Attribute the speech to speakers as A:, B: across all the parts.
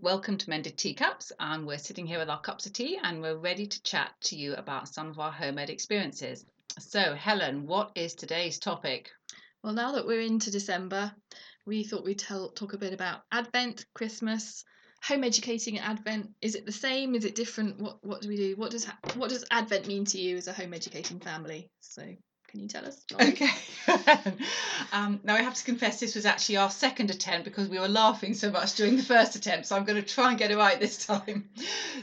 A: Welcome to Mended Teacups, and we're sitting here with our cups of tea and we're ready to chat to you about some of our homemade experiences. So, Helen, what is today's topic?
B: Well, now that we're into December, we thought we'd tell, talk a bit about Advent, Christmas, home educating at Advent. Is it the same? Is it different? What what do we do? What does what does Advent mean to you as a home educating family? So can you tell us?
A: Okay. um, now I have to confess this was actually our second attempt because we were laughing so much during the first attempt. So I'm going to try and get it right this time.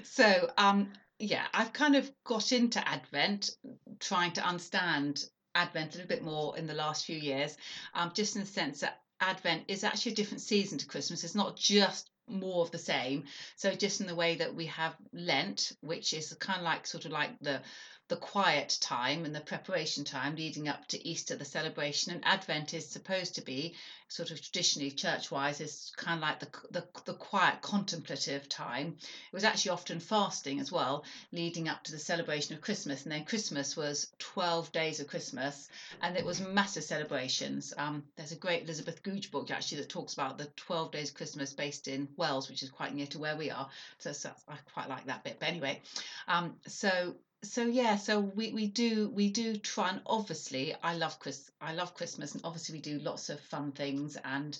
A: So um, yeah, I've kind of got into Advent, trying to understand Advent a little bit more in the last few years, um, just in the sense that Advent is actually a different season to Christmas. It's not just more of the same. So just in the way that we have Lent, which is kind of like sort of like the the quiet time and the preparation time leading up to Easter, the celebration, and Advent is supposed to be sort of traditionally church-wise is kind of like the, the the quiet contemplative time. It was actually often fasting as well, leading up to the celebration of Christmas, and then Christmas was twelve days of Christmas, and it was massive celebrations. Um, there's a great Elizabeth Goudge book actually that talks about the twelve days of Christmas based in Wells, which is quite near to where we are. So, so I quite like that bit. But anyway, um, so so yeah so we, we do we do try and obviously i love chris i love christmas and obviously we do lots of fun things and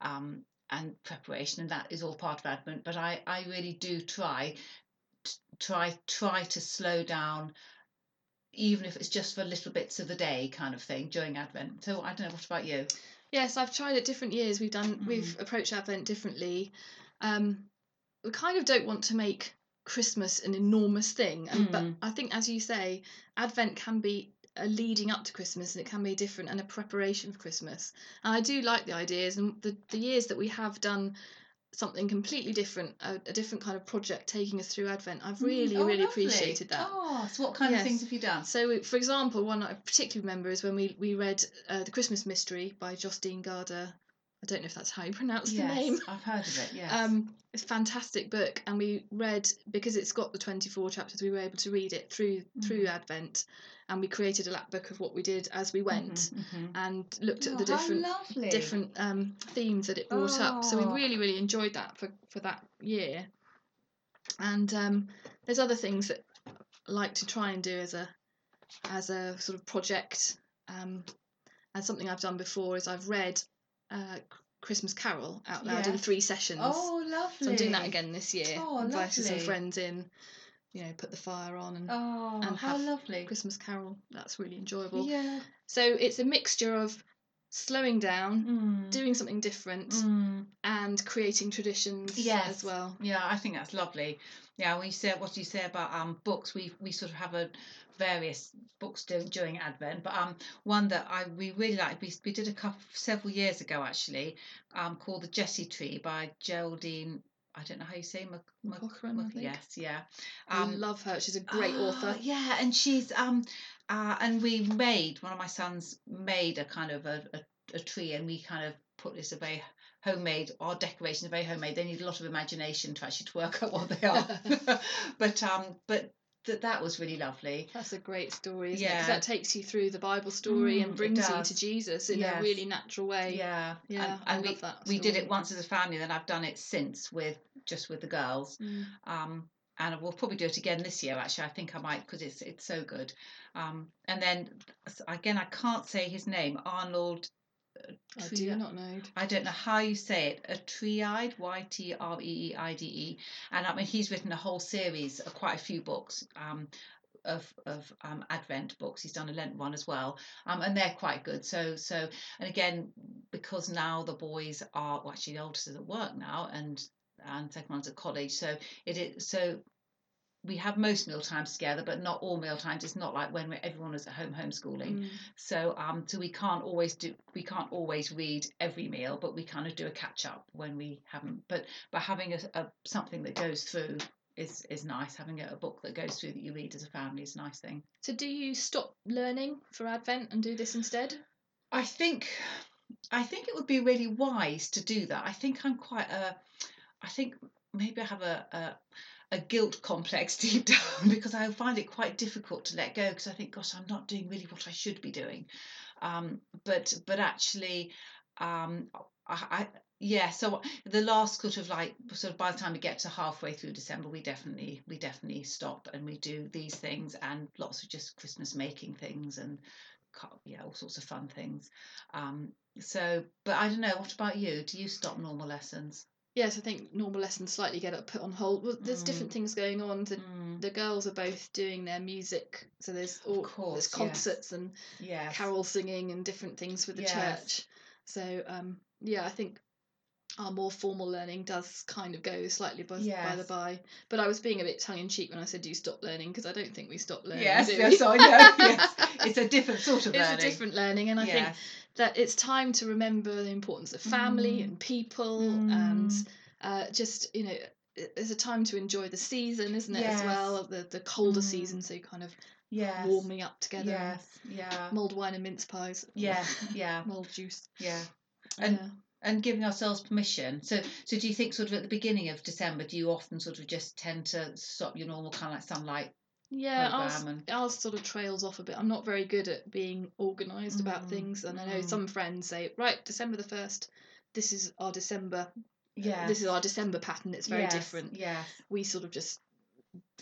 A: um and preparation and that is all part of advent but i i really do try try try to slow down even if it's just for little bits of the day kind of thing during advent. So i don't know what about you?
B: Yes i've tried it different years. We've done mm. we've approached advent differently. Um we kind of don't want to make Christmas an enormous thing. And, mm. But I think, as you say, Advent can be a leading up to Christmas and it can be different and a preparation for Christmas. And I do like the ideas and the, the years that we have done something completely different, a, a different kind of project taking us through Advent. I've mm, really, oh, really lovely. appreciated that.
A: Oh, so what kind yes. of things have you done?
B: So, for example, one I particularly remember is when we, we read uh, The Christmas Mystery by Jostein Gaarder I don't know if that's how you pronounce
A: yes,
B: the name.
A: I've heard of it. Yes.
B: Um, it's a fantastic book, and we read because it's got the twenty four chapters. We were able to read it through mm-hmm. through Advent, and we created a lap book of what we did as we went, mm-hmm, mm-hmm. and looked at
A: oh,
B: the different different um, themes that it brought oh. up. So we oh. really really enjoyed that for for that year. And um, there's other things that I like to try and do as a as a sort of project. Um, and something I've done before is I've read uh, Christmas Carol out loud in three sessions.
A: Oh, lovely!
B: So I'm doing that again this year. Oh, Invited lovely. some friends in. You know, put the fire on and
A: oh,
B: and
A: how lovely
B: Christmas Carol. That's really enjoyable.
A: Yeah.
B: So it's a mixture of slowing down, mm. doing something different,
A: mm.
B: and creating traditions
A: yes.
B: as well.
A: Yeah, I think that's lovely. Yeah, when you say what do you say about um books, we we sort of have a various books during, during Advent, but um one that I we really like we, we did a couple several years ago actually um called the Jesse Tree by Geraldine I don't know how you say Mc,
B: Mc,
A: yes, yeah.
B: Um, I love her. She's a great oh, author.
A: Yeah, and she's um uh, and we made one of my sons made a kind of a, a, a tree, and we kind of put this a very homemade our decorations are very homemade they need a lot of imagination to actually to work out what they are but um but that that was really lovely.
B: That's a great story, isn't yeah. it? Because that takes you through the Bible story mm, and brings you to Jesus in yes. a really natural way.
A: Yeah,
B: yeah.
A: And, and we, We did it once as a family, and I've done it since with just with the girls.
B: Mm.
A: Um, and we'll probably do it again this year. Actually, I think I might because it's it's so good. Um, and then again, I can't say his name. Arnold
B: I do not know.
A: I don't know how you say it. Ytreeide, Y T R E E I D E, and I mean he's written a whole series, of quite a few books. Um, of of um, Advent books. He's done a Lent one as well, um, and they're quite good. So so and again because now the boys are well, actually the oldest is at work now, and and second one's at college. So it is so we have most meal times together, but not all meal times. It's not like when everyone is at home homeschooling.
B: Mm.
A: So um, so we can't always do we can't always read every meal, but we kind of do a catch up when we haven't. But but having a, a something that goes through is is nice. Having a, a book that goes through that you read as a family is a nice thing.
B: So do you stop learning for Advent and do this instead?
A: I think I think it would be really wise to do that. I think I'm quite a I think maybe I have a, a a guilt complex deep down because I find it quite difficult to let go because I think, gosh, I'm not doing really what I should be doing. Um, but but actually, um, I, I yeah so the last sort of like sort of by the time we get to halfway through december we definitely we definitely stop and we do these things and lots of just christmas making things and yeah all sorts of fun things. Um so but i don't know what about you? Do you stop normal lessons
B: yes i think normal lessons slightly get put on hold well there's mm. different things going on the, mm. the girls are both doing their music so there's all course, there's concerts yes. and yes. carol singing and different things with the yes. church so um yeah i think our more formal learning does kind of go slightly by, yes. by the by. But I was being a bit tongue in cheek when I said, "Do you stop learning?" Because I don't think we stop learning.
A: Yes, yes, I know. yes, it's a different sort of
B: it's
A: learning.
B: It's a different learning, and I yes. think that it's time to remember the importance of family mm. and people, mm. and uh, just you know, it's a time to enjoy the season, isn't it? As well, the the colder mm. season, so kind of yes. warming up together.
A: Yes, yeah.
B: Mulled wine and mince pies.
A: Yeah, yeah.
B: Mulled juice.
A: Yeah. And yeah and giving ourselves permission. So, so do you think sort of at the beginning of December, do you often sort of just tend to stop your normal kind of like sunlight?
B: Yeah, ours, and... ours sort of trails off a bit. I'm not very good at being organised mm. about things, and I know mm. some friends say, right, December the first, this is our December. Yeah. This is our December pattern. It's very
A: yes,
B: different.
A: Yeah.
B: We sort of just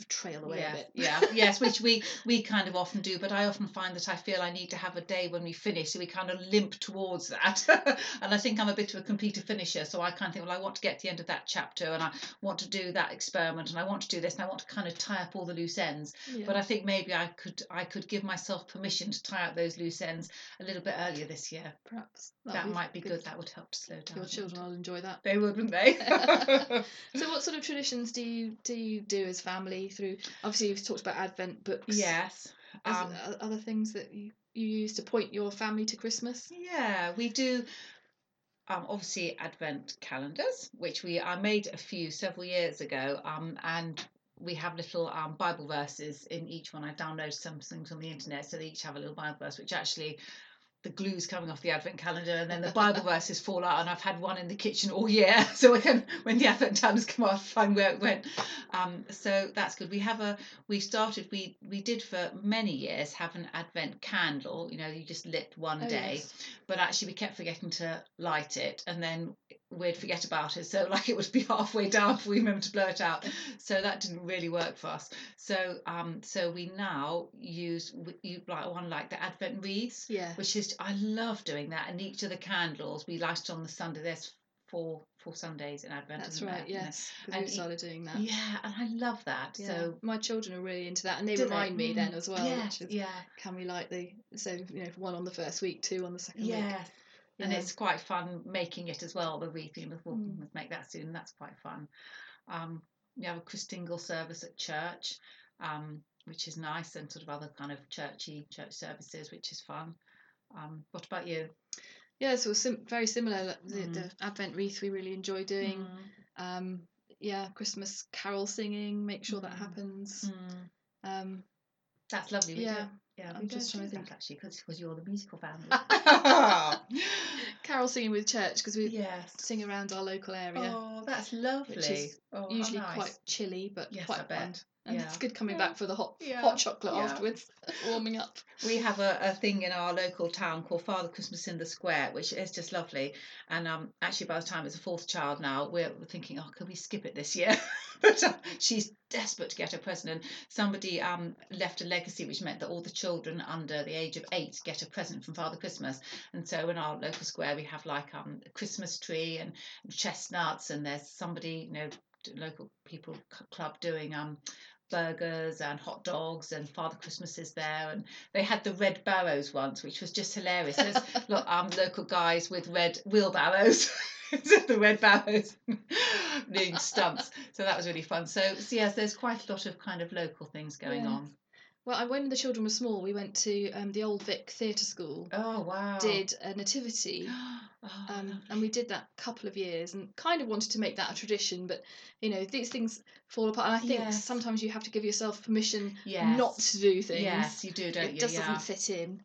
B: trail away
A: yeah,
B: a bit.
A: yeah, yes, which we we kind of often do. But I often find that I feel I need to have a day when we finish, so we kind of limp towards that. and I think I'm a bit of a completer finisher, so I kind of think, well, I want to get to the end of that chapter, and I want to do that experiment, and I want to do this, and I want to kind of tie up all the loose ends. Yeah. But I think maybe I could I could give myself permission to tie up those loose ends a little bit earlier this year.
B: Perhaps
A: that might be good. good. That would help to slow down.
B: Your children will enjoy that.
A: They would, wouldn't they?
B: so, what sort of traditions do you do you do as family? Through obviously you've talked about advent books.
A: Yes.
B: Um, other things that you you use to point your family to christmas?
A: Yeah we do um, obviously advent calendars which we i made a few several years ago um, and we have little um, Bible verses in each one. I downloaded some things on the internet, so they each have a little Bible verse, which actually the glue's coming off the advent calendar and then the bible verses fall out and i've had one in the kitchen all year so when, when the advent times come off find where it went um, so that's good we have a we started we we did for many years have an advent candle you know you just lit one oh, day yes. but actually we kept forgetting to light it and then we'd forget about it. So like it would be halfway down before we remember to blow it out. So that didn't really work for us. So um so we now use you like one like the Advent wreaths.
B: Yeah.
A: Which is I love doing that. And each of the candles we light on the Sunday. There's four four Sundays in Advent.
B: That's right.
A: There,
B: yes, and we started doing that.
A: Yeah, and I love that. Yeah. So
B: my children are really into that, and they remind they? me then mm. as well.
A: Yeah, yeah.
B: Can we light the so you know one on the first week, two on the second week Yeah.
A: and it's quite fun making it as well. The wreathing, we'll, mm. make that soon. That's quite fun. Um, we have a Christingle service at church, um, which is nice, and sort of other kind of churchy church services, which is fun. Um, what about you?
B: Yeah, so sim- very similar. The, mm. the, Advent wreath we really enjoy doing. Mm. Um, yeah, Christmas carol singing, make sure that mm. happens.
A: Mm. Um, That's lovely.
B: yeah,
A: yeah, I'm just trying to think actually because you're the musical family.
B: Carol singing with church because we yes. sing around our local area.
A: Oh, that's lovely.
B: Which is
A: oh,
B: usually
A: nice.
B: quite chilly, but
A: yes,
B: quite
A: fun.
B: And
A: yeah.
B: it's good coming yeah. back for the hot yeah. hot chocolate afterwards, warming up.
A: We have a, a thing in our local town called Father Christmas in the Square, which is just lovely. And um, actually, by the time it's a fourth child now, we're thinking, oh, can we skip it this year? but uh, she's desperate to get a present. And somebody um, left a legacy which meant that all the children under the age of eight get a present from Father Christmas. And so in our local square, we have like um, a Christmas tree and chestnuts, and there's somebody, you know, local people club doing um burgers and hot dogs and Father Christmas is there. And they had the red barrows once which was just hilarious. There's look, um, local guys with red wheelbarrows. The red barrows doing stunts so that was really fun. So, so yes there's quite a lot of kind of local things going yeah. on
B: well, when the children were small, we went to um, the Old Vic Theatre School.
A: Oh wow!
B: Did a nativity, oh, um, and we did that a couple of years, and kind of wanted to make that a tradition. But you know, these things fall apart, and I think yes. sometimes you have to give yourself permission yes. not to do things.
A: Yes, you do, don't
B: it
A: you?
B: just yeah. doesn't fit in.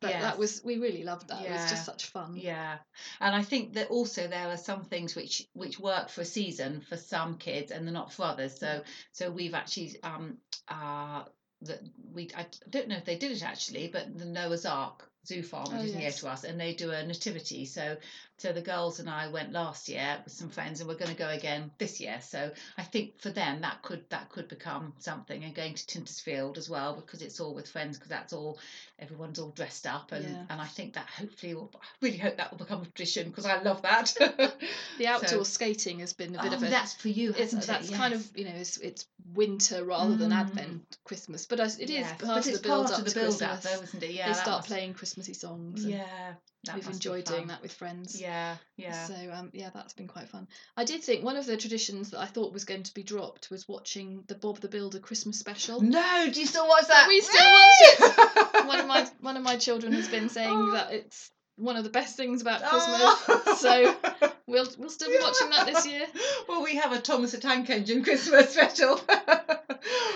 B: But yes. that was we really loved that. Yeah. It was just such fun.
A: Yeah, and I think that also there are some things which which work for a season for some kids, and they're not for others. So so we've actually um uh that we I don't know if they did it actually, but the Noah's Ark zoo farm, which oh, is yes. near to us, and they do a nativity. So So the girls and I went last year with some friends, and we're going to go again this year. So I think for them that could that could become something, and going to Tyntesfield as well because it's all with friends because that's all everyone's all dressed up, and
B: Yeah.
A: and I think that hopefully will I really hope that will become a tradition because I love that.
B: The outdoor
A: So-
B: skating has been a bit
A: oh,
B: of a.
A: that's for you,
B: it's,
A: hasn't it?
B: that's kind of you know it's, it's winter rather than
A: Mm.
B: Advent Christmas, but it is
A: Yes,
B: part of
A: it's
B: the build
A: part
B: up
A: of the
B: to
A: build
B: Christmas.
A: up though, isn't it? Yeah,
B: they start
A: must-
B: playing Christmassy songs. and
A: Yeah, that
B: we've enjoyed doing that with friends.
A: Yeah, yeah.
B: So um, yeah, that's been quite fun. I did think one of the traditions that I thought was going to be dropped was watching the Bob the Builder Christmas special.
A: No, do you still watch that?
B: We still
A: watch it.
B: one of my one of my children has been saying
A: Oh.
B: that it's one of the best things about Christmas. So we'll we'll still be watching that this year.
A: Well, we have a Thomas the Tank Engine Christmas special,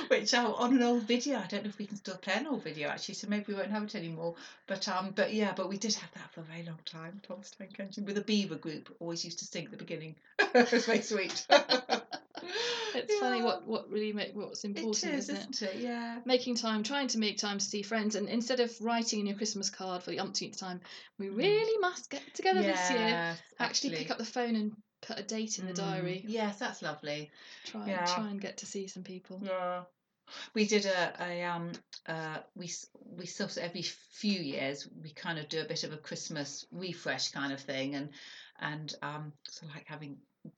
A: which uh, on an old video. I don't know if we can still play an old video actually, so maybe we won't have it anymore. But um, but yeah, but we did have that for a very long time. Thomas the Tank Engine with a Beaver group always used to sing at the beginning. it's very sweet.
B: It's funny what what really make what's important,
A: is,
B: isn't it?
A: isn't it? Yeah.
B: Making time, trying to make time to see friends, and instead of writing in your Christmas card for the umpteenth time, we
A: Mm.
B: really must get together this year.
A: Yes,
B: Actually, pick up the phone and put a date in the
A: Mm,
B: diary.
A: Yes, that's lovely.
B: Try
A: Yeah.
B: try and get to see some people.
A: Yeah. We did a, a um uh we we sort of every few years we kind of do a bit of a Christmas refresh kind of thing and and um so like having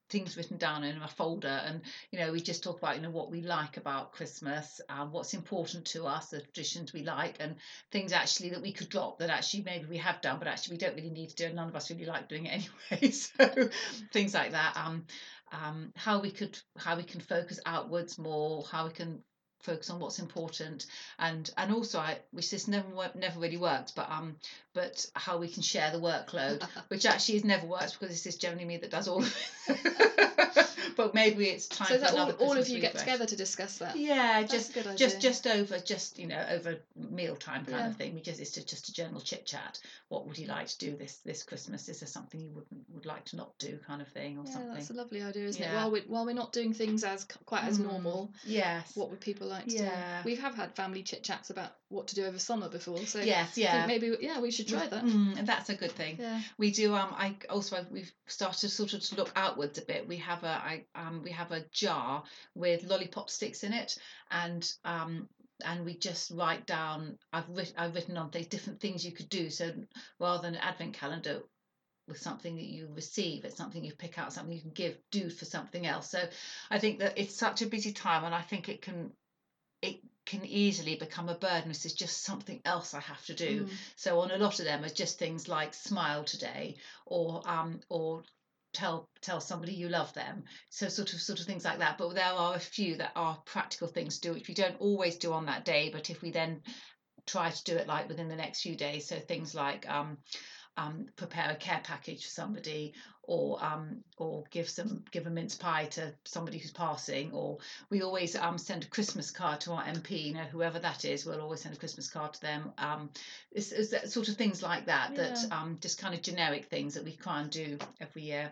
A: things written down in a folder and you know we just talk about you know what we like about Christmas um, what's important to us the traditions we like and things actually that we could drop that actually maybe we have done but actually we don't really need to do and none of us really like doing it anyway. So things like that. Um um, how we could how we can focus outwards more, how we can focus on what's important, and and also I, which this never never really worked, but um but how we can share the workload, which actually has never worked because this is generally me that does all of it. but maybe it's time
B: so
A: for
B: that all, all of you get
A: refresh.
B: together to discuss that.
A: Yeah, just
B: a good idea.
A: just just over just you know over mealtime kind
B: Yeah.
A: of thing. We just it's just, a general chit chat. What would you like to do this this Christmas? Is there something you would would like to not do kind of thing or
B: yeah,
A: something?
B: that's a lovely idea, isn't it?
A: Yeah.
B: While we while we're not doing things as quite as
A: Mm,
B: normal,
A: Yes.
B: what would people like to
A: Yeah.
B: do? We have had family chit chats about what to do over summer before, so
A: yes. Yeah.
B: maybe yeah we should try that.
A: Mm, and that's a good thing.
B: Yeah.
A: We do. Um. I also we've started sort of to look outwards a bit. We have a. I um. We have a jar with lollipop sticks in it, and um. And we just write down. I've written. I've written on things, different things you could do. So rather than an advent calendar with something that you receive, it's something you pick out, something you can give, do for something else. So I think that it's such a busy time, and I think it can. It can easily become a burden. This is just something else I have to do.
B: Mm.
A: So on a lot of them are just things like smile today or um or tell tell somebody you love them. So sort of sort of things like that. But there are a few that are practical things to do which we don't always do on that day, but if we then try to do it like within the next few days. So things like um um, prepare a care package for somebody, or um, or give some give a mince pie to somebody who's passing, or we always um, send a Christmas card to our MP, you know whoever that is, we'll always send a Christmas card to them. Um, it's, it's that sort of things like that that
B: Yeah.
A: um, just kind of generic things that we try and do every year.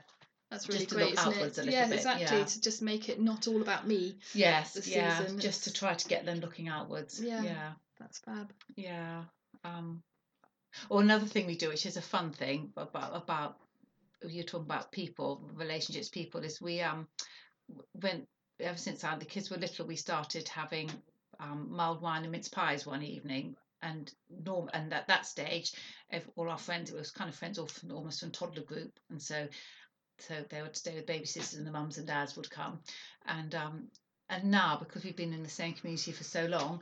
B: That's really
A: Just to
B: great,
A: look
B: isn't
A: outwards
B: it?
A: a little
B: yeah,
A: bit,
B: exactly.
A: yeah.
B: To just make it not all about me.
A: Yes, yeah,
B: season,
A: just to try to get them looking outwards.
B: Yeah.
A: yeah.
B: That's fab.
A: Yeah. Um, or another thing we do, which is a fun thing about about you're talking about people, relationships, people, is we um when ever since uh, the kids were little, we started having um, mild wine and mince pies one evening. And norm and at that stage, ev- all our friends, it was kind of friends all from almost from toddler group, and so so they would stay with babysitters, and the mums and dads would come, and um and now because we've been in the same community for so long,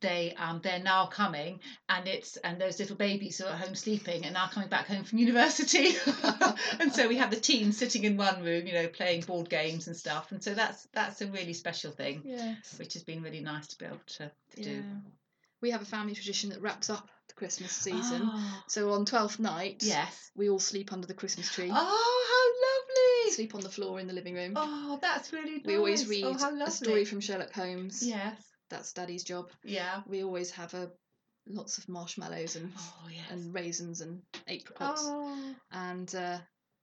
A: they um they're now coming and it's and those little babies who are at home sleeping and now coming back home from university and so we have the teens sitting in one room you know playing board games and stuff and so that's that's a really special thing
B: Yes.
A: which has been really nice to be able to, to
B: Yeah.
A: do
B: We have a family tradition that wraps up the Christmas season.
A: oh,
B: So on Twelfth night,
A: yes
B: we all sleep under the Christmas tree.
A: oh how lovely
B: Sleep on the floor in the living room.
A: oh that's really nice
B: we always read
A: oh,
B: a story from Sherlock Holmes.
A: yes
B: That's Daddy's job.
A: yeah
B: We always have a lots of marshmallows and
A: oh yes
B: and raisins and apricots
A: oh,
B: and uh,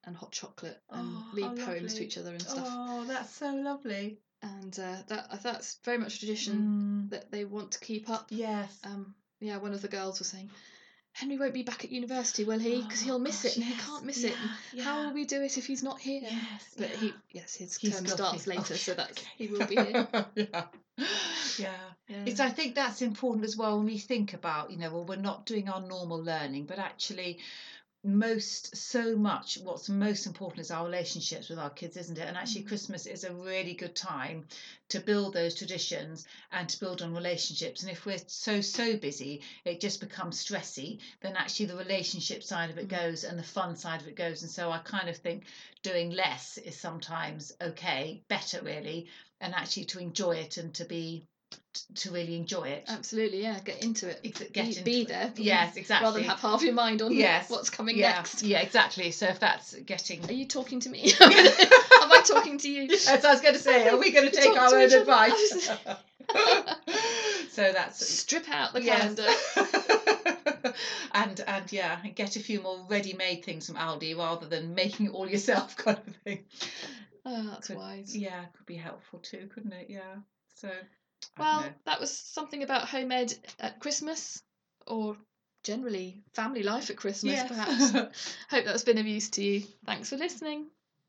B: and hot chocolate and
A: Oh,
B: read poems to each other and stuff.
A: oh that's so lovely
B: And uh, that that's very much a tradition
A: Mm,
B: that they want to keep up.
A: yes
B: Um, yeah, one of the girls was saying, Henry won't be back at university, will he? Because he'll miss
A: gosh,
B: it and he can't miss it.
A: yeah,
B: How will we do it if he's not here?
A: Yes,
B: But
A: yeah.
B: he, yes, his
A: He's
B: term starts
A: it.
B: later,
A: Oh,
B: so that's
A: okay.
B: he will be here.
A: yeah. Yeah.
B: Yeah.
A: It's I think that's important as well when we think about, you know, well we're not doing our normal learning, but actually most so much what's most important is our relationships with our kids isn't it and actually
B: Mm.
A: christmas is a really good time to build those traditions and to build on relationships and if we're so so busy it just becomes stressy then actually the relationship side of it
B: Mm.
A: goes and the fun side of it goes and so i kind of think doing less is sometimes okay better really and actually to enjoy it and to be to really enjoy it
B: Absolutely, yeah. Get into it.
A: Ex- get
B: be,
A: into
B: be there.
A: yes exactly
B: Rather than have half your mind on
A: Yes,
B: what's coming
A: yeah
B: next.
A: yeah exactly so if that's getting
B: Are you talking to me? Am I talking to you?
A: Yes, I was going to say, are we going to take our own advice? so that's
B: Strip out the
A: yes.
B: calendar.
A: and and yeah, get a few more ready-made things from Aldi rather than making it all yourself, kind of thing.
B: Oh, that's
A: Could-
B: wise.
A: Yeah, could be helpful too, couldn't it? Yeah. So.
B: Well, that was something about home ed at Christmas, or generally family life at Christmas,
A: Yes.
B: perhaps. Hope that's been of use to you. Thanks for listening.